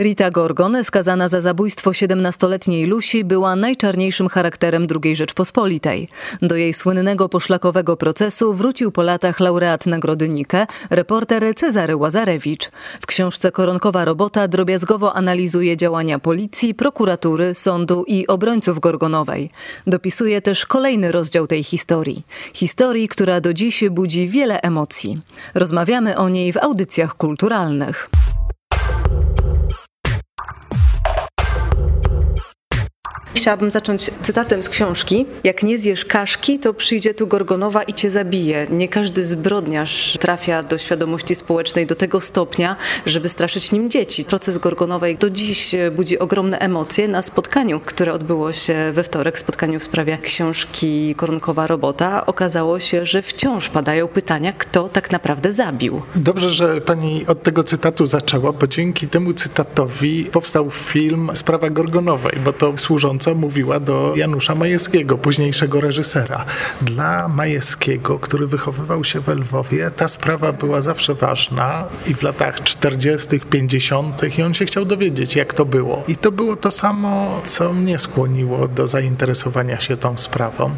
Rita Gorgon, skazana za zabójstwo 17-letniej Lusi, była najczarniejszym charakterem II Rzeczpospolitej. Do jej słynnego poszlakowego procesu wrócił po latach laureat Nagrody Nike, reporter Cezary Łazarewicz. W książce Koronkowa robota drobiazgowo analizuje działania policji, prokuratury, sądu i obrońców Gorgonowej. Dopisuje też kolejny rozdział tej historii. Historii, która do dziś budzi wiele emocji. Rozmawiamy o niej w audycjach kulturalnych. Chciałabym zacząć cytatem z książki. Jak nie zjesz kaszki, to przyjdzie tu Gorgonowa i cię zabije. Nie każdy zbrodniarz trafia do świadomości społecznej do tego stopnia, żeby straszyć nim dzieci. Proces Gorgonowej do dziś budzi ogromne emocje. Na spotkaniu, które odbyło się we wtorek, spotkaniu w sprawie książki Koronkowa Robota, okazało się, że wciąż padają pytania, kto tak naprawdę zabił. Dobrze, że pani od tego cytatu zaczęła, bo dzięki temu cytatowi powstał film Sprawa Gorgonowej, bo to służące mówiła do Janusza Majewskiego, późniejszego reżysera. Dla Majewskiego, który wychowywał się w Lwowie, ta sprawa była zawsze ważna i w latach 40., 50. i on się chciał dowiedzieć, jak to było. I to było to samo, co mnie skłoniło do zainteresowania się tą sprawą,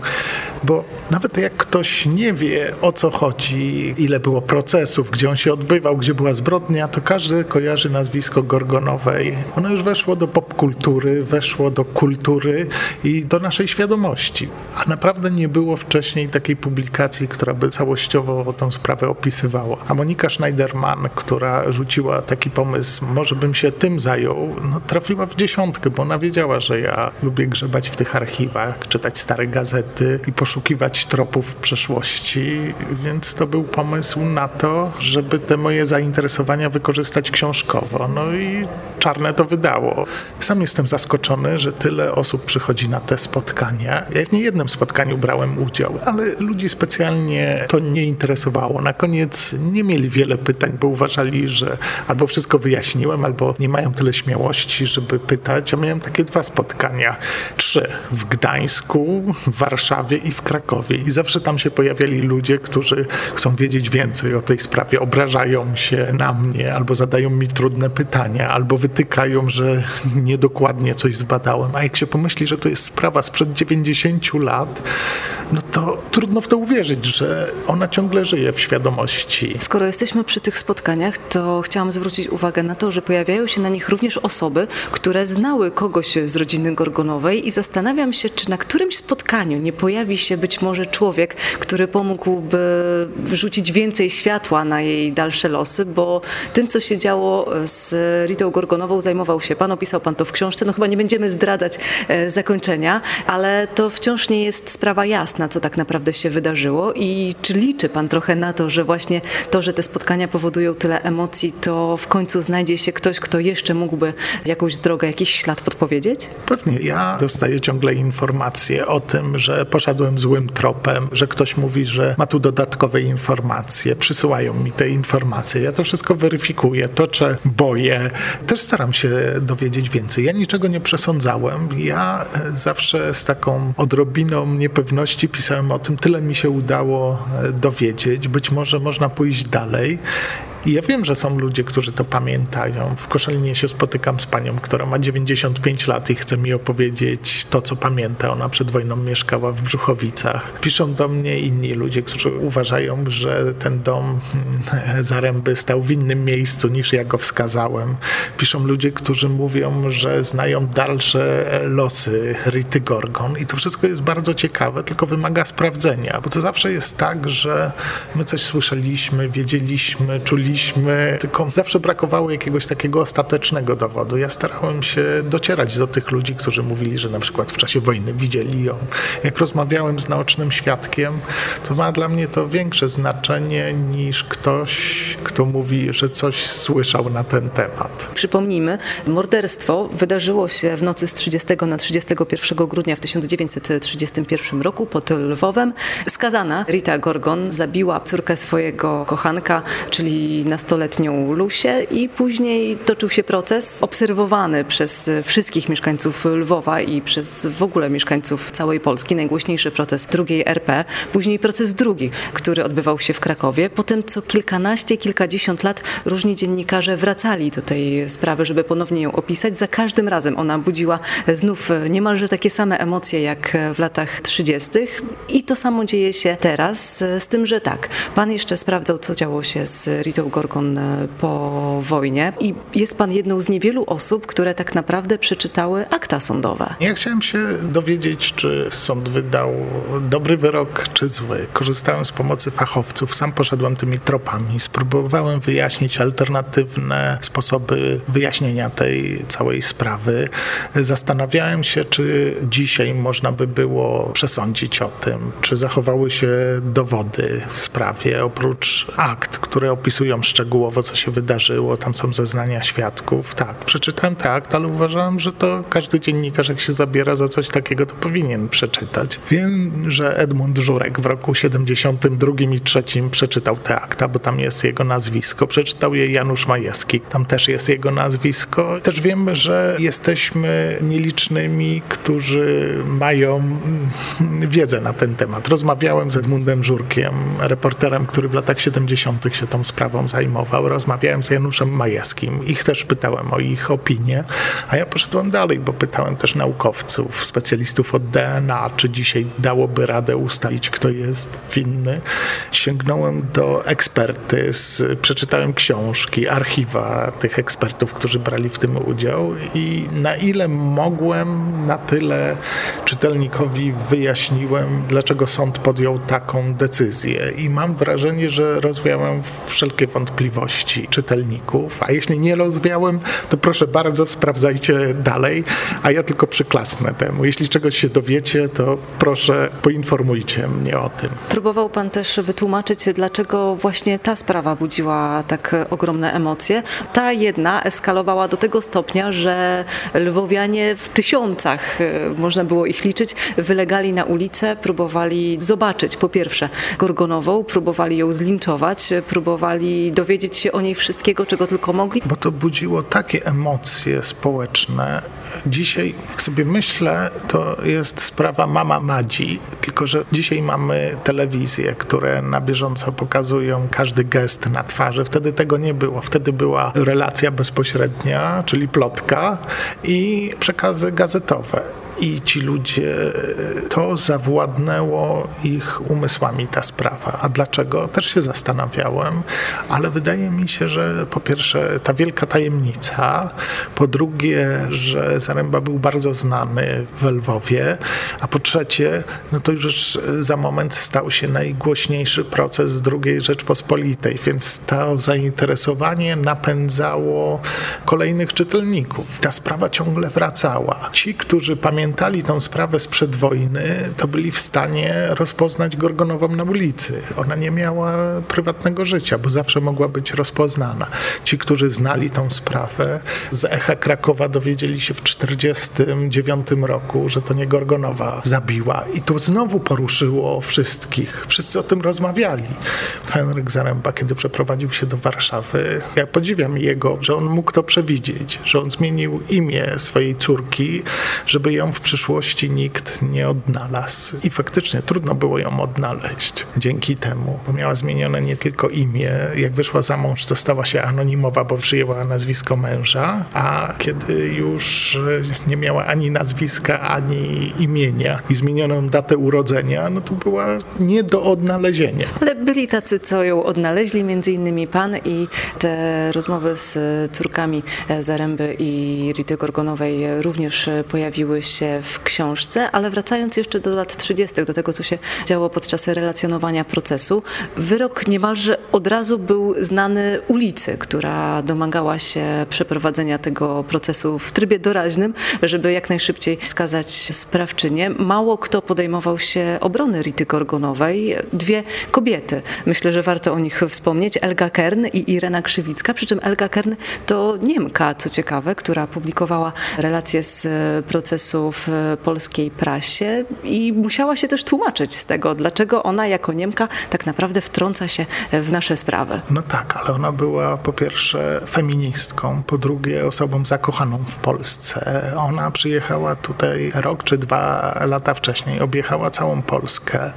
bo nawet jak ktoś nie wie, o co chodzi, ile było procesów, gdzie on się odbywał, gdzie była zbrodnia, to każdy kojarzy nazwisko Gorgonowej. Ono już weszło do popkultury, weszło do kultury kultury i do naszej świadomości. A naprawdę nie było wcześniej takiej publikacji, która by całościowo tę sprawę opisywała. A Monika Schneiderman, która rzuciła taki pomysł, może bym się tym zajął, no, trafiła w dziesiątkę, bo ona wiedziała, że ja lubię grzebać w tych archiwach, czytać stare gazety i poszukiwać tropów przeszłości, więc to był pomysł na to, żeby te moje zainteresowania wykorzystać książkowo. No i czarne to wydało. Sam jestem zaskoczony, że tyle osób przychodzi na te spotkania. Ja w niejednym spotkaniu brałem udział, ale ludzi specjalnie to nie interesowało. Na koniec nie mieli wiele pytań, bo uważali, że albo wszystko wyjaśniłem, albo nie mają tyle śmiałości, żeby pytać. Ja miałem takie dwa spotkania. Trzy. W Gdańsku, w Warszawie i w Krakowie. I zawsze tam się pojawiali ludzie, którzy chcą wiedzieć więcej o tej sprawie. Obrażają się na mnie, albo zadają mi trudne pytania, albo wytykają, że niedokładnie coś zbadałem. A jak się pomyśli, że to jest sprawa sprzed 90 lat, no to trudno w to uwierzyć, że ona ciągle żyje w świadomości. Skoro jesteśmy przy tych spotkaniach, to chciałam zwrócić uwagę na to, że pojawiają się na nich również osoby, które znały kogoś z rodziny Gorgonowej i zastanawiam się, czy na którymś spotkaniu nie pojawi się być może człowiek, który pomógłby wrzucić więcej światła na jej dalsze losy, bo tym, co się działo z Ritą Gorgonową zajmował się pan, opisał pan to w książce, no chyba nie będziemy zdradzać zakończenia, ale to wciąż nie jest sprawa jasna, co tak naprawdę się wydarzyło i czy liczy Pan trochę na to, że właśnie to, że te spotkania powodują tyle emocji, to w końcu znajdzie się ktoś, kto jeszcze mógłby jakąś drogę, jakiś ślad podpowiedzieć? Pewnie. Ja dostaję ciągle informacje o tym, że poszedłem złym tropem, że ktoś mówi, że ma tu dodatkowe informacje, przysyłają mi te informacje. Ja to wszystko weryfikuję, toczę boję. Też staram się dowiedzieć więcej. Ja niczego nie przesądzałem. Ja e, zawsze z taką odrobiną niepewności pisałem o tym, tyle mi się udało e, dowiedzieć. Być może można pójść dalej. Ja wiem, że są ludzie, którzy to pamiętają. W Koszalinie się spotykam z panią, która ma 95 lat i chce mi opowiedzieć to, co pamięta. Ona przed wojną mieszkała w Brzuchowicach. Piszą do mnie inni ludzie, którzy uważają, że ten dom hmm, Zaręby stał w innym miejscu niż ja go wskazałem. Piszą ludzie, którzy mówią, że znają dalsze losy Rity Gorgon i to wszystko jest bardzo ciekawe, tylko wymaga sprawdzenia, bo to zawsze jest tak, że my coś słyszeliśmy, wiedzieliśmy, czuliśmy, tylko zawsze brakowało jakiegoś takiego ostatecznego dowodu. Ja starałem się docierać do tych ludzi, którzy mówili, że na przykład w czasie wojny widzieli ją. Jak rozmawiałem z naocznym świadkiem, to ma dla mnie to większe znaczenie niż ktoś, kto mówi, że coś słyszał na ten temat. Przypomnijmy, morderstwo wydarzyło się w nocy z 30 na 31 grudnia w 1931 roku pod Lwowem. Skazana Rita Gorgon zabiła córkę swojego kochanka, czyli i nastoletnią Lusię i później toczył się proces obserwowany przez wszystkich mieszkańców Lwowa i przez w ogóle mieszkańców całej Polski. Najgłośniejszy proces drugiej RP, później proces drugi, który odbywał się w Krakowie. Potem co kilkanaście, kilkadziesiąt lat różni dziennikarze wracali do tej sprawy, żeby ponownie ją opisać. Za każdym razem ona budziła znów niemalże takie same emocje jak w latach 30. I to samo dzieje się teraz, z tym, że tak, pan jeszcze sprawdzał, co działo się z Ritą Gorgon po wojnie i jest pan jedną z niewielu osób, które tak naprawdę przeczytały akta sądowe. Ja chciałem się dowiedzieć, czy sąd wydał dobry wyrok, czy zły. Korzystałem z pomocy fachowców, sam poszedłem tymi tropami, spróbowałem wyjaśnić alternatywne sposoby wyjaśnienia tej całej sprawy. Zastanawiałem się, czy dzisiaj można by było przesądzić o tym, czy zachowały się dowody w sprawie, oprócz akt, które opisują szczegółowo, co się wydarzyło, tam są zeznania świadków. Tak, przeczytałem te akt, ale uważałem, że to każdy dziennikarz, jak się zabiera za coś takiego, to powinien przeczytać. Wiem, że Edmund Żurek w roku 72 i 3 przeczytał te akta, bo tam jest jego nazwisko. Przeczytał je Janusz Majewski, tam też jest jego nazwisko. Też wiem, że jesteśmy nielicznymi, którzy mają mm, wiedzę na ten temat. Rozmawiałem z Edmundem Żurkiem, reporterem, który w latach 70. się tą sprawą zajmował. Rozmawiałem z Januszem Majewskim. Ich też pytałem o ich opinię, a ja poszedłem dalej, bo pytałem też naukowców, specjalistów od DNA, czy dzisiaj dałoby radę ustalić, kto jest winny. Sięgnąłem do ekspertyz, przeczytałem książki, archiwa tych ekspertów, którzy brali w tym udział i na ile mogłem, na tyle czytelnikowi wyjaśniłem, dlaczego sąd podjął taką decyzję. I mam wrażenie, że rozwiałem wszelkie wątpliwości czytelników, a jeśli nie rozwiałem, to proszę bardzo, sprawdzajcie dalej, a ja tylko przyklasnę temu. Jeśli czegoś się dowiecie, to proszę poinformujcie mnie o tym. Próbował pan też wytłumaczyć, dlaczego właśnie ta sprawa budziła tak ogromne emocje. Ta jedna eskalowała do tego stopnia, że lwowianie w tysiącach, e, można było ich liczyć, wylegali na ulicę, próbowali zobaczyć po pierwsze Gorgonową, próbowali ją zlinczować, próbowali dowiedzieć się o niej wszystkiego, czego tylko mogli. Bo to budziło takie emocje społeczne. Dzisiaj, jak sobie myślę, to jest sprawa Mama Madzi, tylko że dzisiaj mamy telewizje, które na bieżąco pokazują każdy gest na twarzy. Wtedy tego nie było. Wtedy była relacja bezpośrednia, czyli plotka i przekazy gazetowe i ci ludzie, to zawładnęło ich umysłami ta sprawa. A dlaczego? Też się zastanawiałem, ale wydaje mi się, że po pierwsze ta wielka tajemnica, po drugie, że Zaręba był bardzo znany w Lwowie, a po trzecie, no to już za moment stał się najgłośniejszy proces II Rzeczpospolitej, więc to zainteresowanie napędzało kolejnych czytelników. Ta sprawa ciągle wracała. Ci, którzy pamiętają pamiętali tą sprawę sprzed wojny, to byli w stanie rozpoznać Gorgonową na ulicy. Ona nie miała prywatnego życia, bo zawsze mogła być rozpoznana. Ci, którzy znali tą sprawę, z Echa Krakowa dowiedzieli się w 1949 roku, że to nie Gorgonowa zabiła. I tu znowu poruszyło wszystkich. Wszyscy o tym rozmawiali. Henryk Zaręba, kiedy przeprowadził się do Warszawy, ja podziwiam jego, że on mógł to przewidzieć, że on zmienił imię swojej córki, żeby ją w przyszłości nikt nie odnalazł. I faktycznie trudno było ją odnaleźć dzięki temu, bo miała zmienione nie tylko imię. Jak wyszła za mąż, to stała się anonimowa, bo przyjęła nazwisko męża, a kiedy już nie miała ani nazwiska, ani imienia i zmienioną datę urodzenia, no to była nie do odnalezienia. Ale byli tacy, co ją odnaleźli, między innymi pan i te rozmowy z córkami Zaręby i Rity Gorgonowej również pojawiły się w książce, ale wracając jeszcze do lat 30., do tego, co się działo podczas relacjonowania procesu, wyrok niemalże od razu był znany ulicy, która domagała się przeprowadzenia tego procesu w trybie doraźnym, żeby jak najszybciej skazać sprawczynię. Mało kto podejmował się obrony Rity Gorgonowej. Dwie kobiety. Myślę, że warto o nich wspomnieć. Elga Kern i Irena Krzywicka, przy czym Elga Kern to Niemka, co ciekawe, która publikowała relacje z procesu w polskiej prasie i musiała się też tłumaczyć z tego, dlaczego ona jako Niemka tak naprawdę wtrąca się w nasze sprawy. No tak, ale ona była po pierwsze feministką, po drugie osobą zakochaną w Polsce. Ona przyjechała tutaj rok czy dwa lata wcześniej, objechała całą Polskę,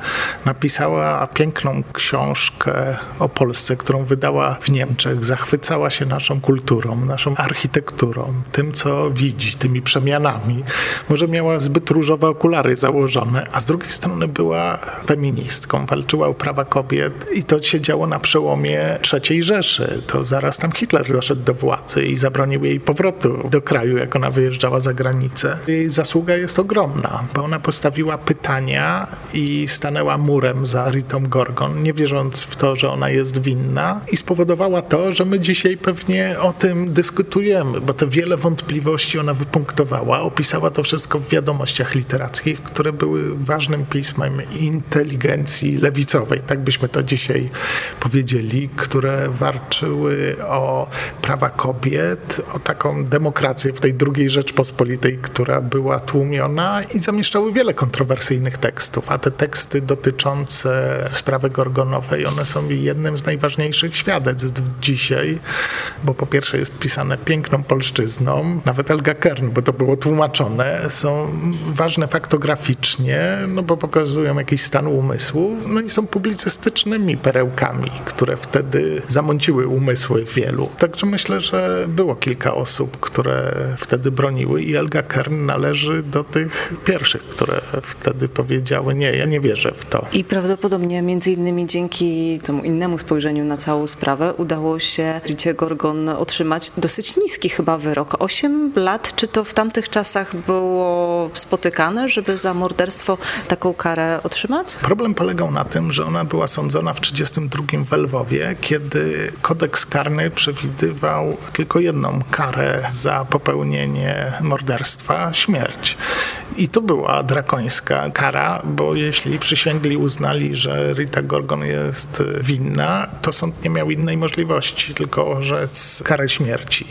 napisała piękną książkę o Polsce, którą wydała w Niemczech, zachwycała się naszą kulturą, naszą architekturą, tym co widzi, tymi przemianami. Może miała zbyt różowe okulary założone, a z drugiej strony była feministką, walczyła o prawa kobiet i to się działo na przełomie III Rzeszy. To zaraz tam Hitler doszedł do władzy i zabronił jej powrotu do kraju, jak ona wyjeżdżała za granicę. Jej zasługa jest ogromna, bo ona postawiła pytania i stanęła murem za Ritą Gorgon, nie wierząc w to, że ona jest winna i spowodowała to, że my dzisiaj pewnie o tym dyskutujemy, bo te wiele wątpliwości ona wypunktowała, opisała to wszystko w wiadomościach literackich, które były ważnym pismem inteligencji lewicowej, tak byśmy to dzisiaj powiedzieli, które walczyły o prawa kobiet, o taką demokrację w tej drugiej Rzeczpospolitej, która była tłumiona i zamieszczały wiele kontrowersyjnych tekstów, a te teksty dotyczące sprawy Gorgonowej, one są jednym z najważniejszych świadectw dzisiaj, bo po pierwsze jest pisane piękną polszczyzną, nawet Elga Kern, bo to było tłumaczone, są ważne faktograficznie, no bo pokazują jakiś stan umysłu, no i są publicystycznymi perełkami, które wtedy zamąciły umysły wielu. Także myślę, że było kilka osób, które wtedy broniły i Elga Kern należy do tych pierwszych, które wtedy powiedziały nie, ja nie wierzę w to. I prawdopodobnie między innymi dzięki temu innemu spojrzeniu na całą sprawę udało się Ricie Gorgon otrzymać dosyć niski chyba wyrok. 8 lat, czy to w tamtych czasach było spotykane, żeby za morderstwo taką karę otrzymać? Problem polegał na tym, że ona była sądzona w 1932 w Lwowie, kiedy kodeks karny przewidywał tylko jedną karę za popełnienie morderstwa śmierć. I to była drakońska kara, bo jeśli przysięgli uznali, że Rita Gorgon jest winna, to sąd nie miał innej możliwości, tylko orzec karę śmierci.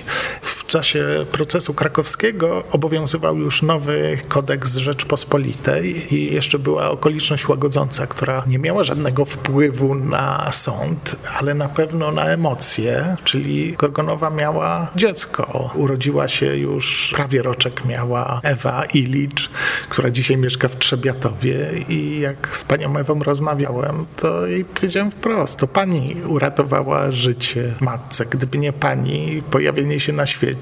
W czasie procesu krakowskiego obowiązywał już nowy kodeks Rzeczpospolitej i jeszcze była okoliczność łagodząca, która nie miała żadnego wpływu na sąd, ale na pewno na emocje, czyli Gorgonowa miała dziecko. Urodziła się już, prawie roczek miała Ewa Ilicz, która dzisiaj mieszka w Trzebiatowie i jak z panią Ewą rozmawiałem, to jej powiedziałem wprost, to pani uratowała życie matce. Gdyby nie pani pojawienie się na świecie,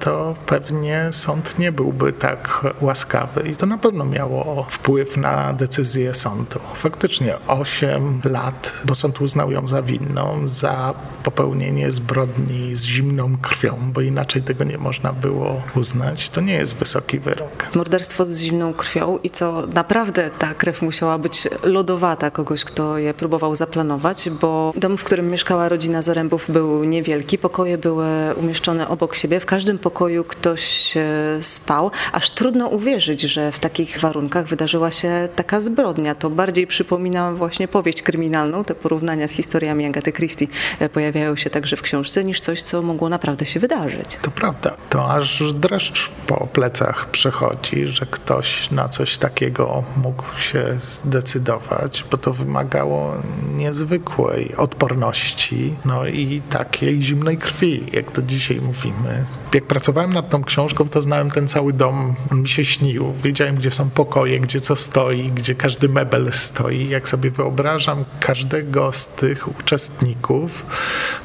to pewnie sąd nie byłby tak łaskawy i to na pewno miało wpływ na decyzję sądu. Faktycznie 8 lat, bo sąd uznał ją za winną, za popełnienie zbrodni z zimną krwią, bo inaczej tego nie można było uznać. To nie jest wysoki wyrok. Morderstwo z zimną krwią i to naprawdę ta krew musiała być lodowata kogoś, kto je próbował zaplanować, bo dom, w którym mieszkała rodzina Zarębów był niewielki, pokoje były umieszczone obok siebie, w każdym pokoju ktoś spał, aż trudno uwierzyć, że w takich warunkach wydarzyła się taka zbrodnia. To bardziej przypomina właśnie powieść kryminalną, te porównania z historiami Agaty Christie pojawiają się także w książce, niż coś, co mogło naprawdę się wydarzyć. To prawda, to aż dreszcz po plecach przechodzi, że ktoś na coś takiego mógł się zdecydować, bo to wymagało niezwykłej odporności, no i takiej zimnej krwi, jak to dzisiaj mówimy. Jak pracowałem nad tą książką, to znałem ten cały dom, on mi się śnił. Wiedziałem, gdzie są pokoje, gdzie co stoi, gdzie każdy mebel stoi. Jak sobie wyobrażam każdego z tych uczestników,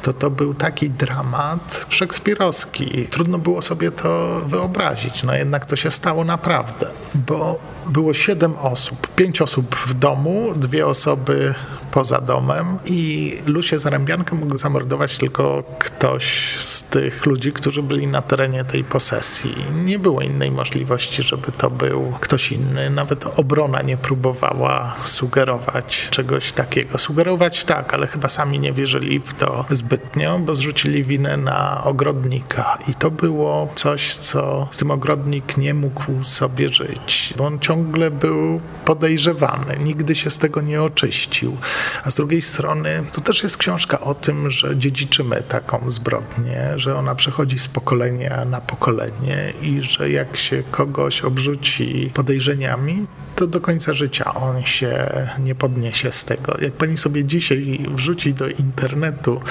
to to był taki dramat szekspirowski. Trudno było sobie to wyobrazić, no jednak to się stało naprawdę, bo było siedem osób, pięć osób w domu, dwie osoby poza domem i Lusię Zarębiankę mógł zamordować tylko ktoś z tych ludzi, którzy byli na terenie tej posesji. Nie było innej możliwości, żeby to był ktoś inny. Nawet obrona nie próbowała sugerować czegoś takiego. Sugerować tak, ale chyba sami nie wierzyli w to zbytnio, bo zrzucili winę na ogrodnika. I to było coś, co z tym ogrodnik nie mógł sobie żyć, bo on ciągle był podejrzewany. Nigdy się z tego nie oczyścił. A z drugiej strony to też jest książka o tym, że dziedziczymy taką zbrodnię, że ona przechodzi z pokolenia na pokolenie i że jak się kogoś obrzuci podejrzeniami, to do końca życia on się nie podniesie z tego. Jak pani sobie dzisiaj wrzuci do internetu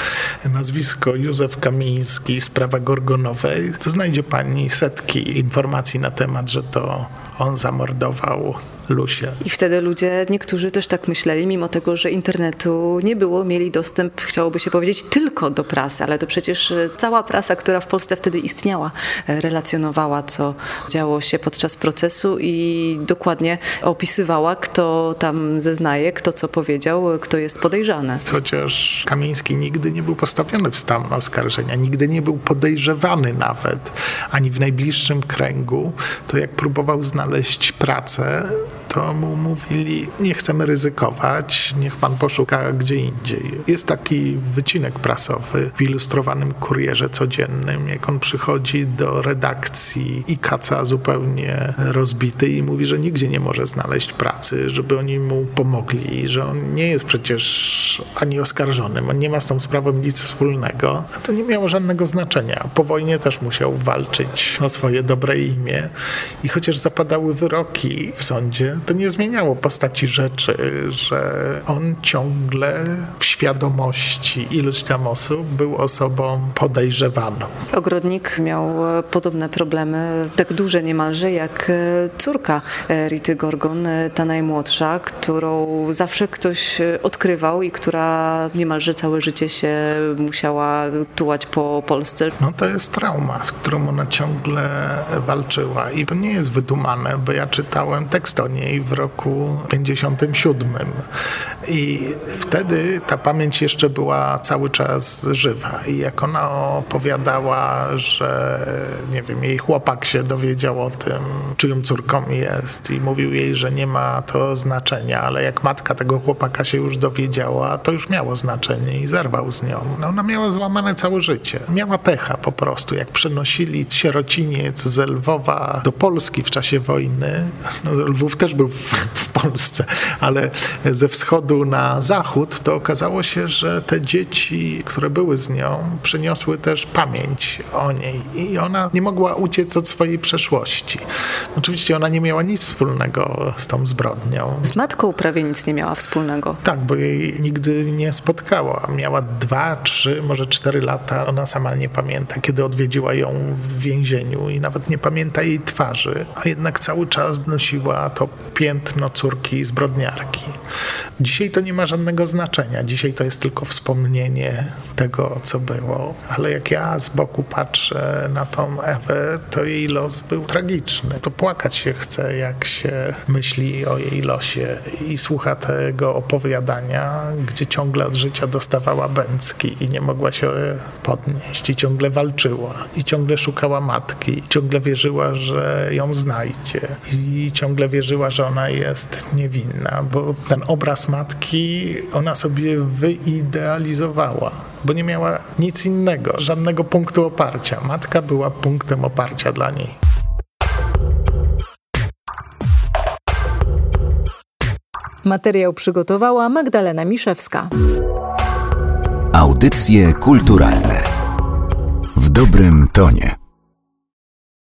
nazwisko Józef Kamiński, sprawa Gorgonowej, to znajdzie pani setki informacji na temat, że to on zamordował Lusię. I wtedy ludzie, niektórzy też tak myśleli, mimo tego, że internetu nie było, mieli dostęp, chciałoby się powiedzieć, tylko do prasy, ale to przecież e, cała prasa, która w Polsce wtedy istniała, e, relacjonowała, co działo się podczas procesu i dokładnie opisywała, kto tam zeznaje, kto co powiedział, kto jest podejrzany. Chociaż Kamiński nigdy nie był postawiony w stan oskarżenia, nigdy nie był podejrzewany nawet, ani w najbliższym kręgu, to jak próbował znaleźć pracę, to mu mówili, nie chcemy ryzykować, niech pan poszuka gdzie indziej. Jest taki wycinek prasowy w ilustrowanym kurierze codziennym, jak on przychodzi do redakcji i kaca zupełnie rozbity i mówi, że nigdzie nie może znaleźć pracy, żeby oni mu pomogli, że on nie jest przecież ani oskarżonym, on nie ma z tą sprawą nic wspólnego. To nie miało żadnego znaczenia. Po wojnie też musiał walczyć o swoje dobre imię i chociaż zapadały wyroki w sądzie, to nie zmieniało postaci rzeczy, że on ciągle w świadomości iluś tam osób był osobą podejrzewaną. Ogrodnik miał e, podobne problemy, tak duże niemalże jak e, córka e, Rity Gorgon, ta najmłodsza, którą zawsze ktoś odkrywał i która niemalże całe życie się musiała tułać po Polsce. No to jest trauma, z którą ona ciągle walczyła i to nie jest wydumane, bo ja czytałem tekst o niej w roku 57. I wtedy ta pamięć jeszcze była cały czas żywa. I jak ona opowiadała, że nie wiem, jej chłopak się dowiedział o tym, czyją córką jest i mówił jej, że nie ma to znaczenia, ale jak matka tego chłopaka się już dowiedziała, to już miało znaczenie i zerwał z nią. No ona miała złamane całe życie. Miała pecha po prostu. Jak przenosili sierociniec z Lwowa do Polski w czasie wojny, no Lwów też był w, w Polsce, ale ze wschodu na zachód, to okazało się, że te dzieci, które były z nią, przyniosły też pamięć o niej i ona nie mogła uciec od swojej przeszłości. Oczywiście ona nie miała nic wspólnego z tą zbrodnią. Z matką prawie nic nie miała wspólnego. Tak, bo jej nigdy nie spotkała. Miała dwa, trzy, może cztery lata. Ona sama nie pamięta, kiedy odwiedziła ją w więzieniu i nawet nie pamięta jej twarzy, a jednak cały czas nosiła to piętno córki zbrodniarki. Dzisiaj to nie ma żadnego znaczenia. Dzisiaj to jest tylko wspomnienie tego, co było. Ale jak ja z boku patrzę na tą Ewę, to jej los był tragiczny. To płakać się chce, jak się myśli o jej losie i słucha tego opowiadania, gdzie ciągle od życia dostawała bęcki i nie mogła się podnieść i ciągle walczyła i ciągle szukała matki i ciągle wierzyła, że ją znajdzie i ciągle wierzyła, że ona jest niewinna, bo ten obraz matki ona sobie wyidealizowała, bo nie miała nic innego, żadnego punktu oparcia. Matka była punktem oparcia dla niej. Materiał przygotowała Magdalena Miszewska. Audycje kulturalne w dobrym tonie.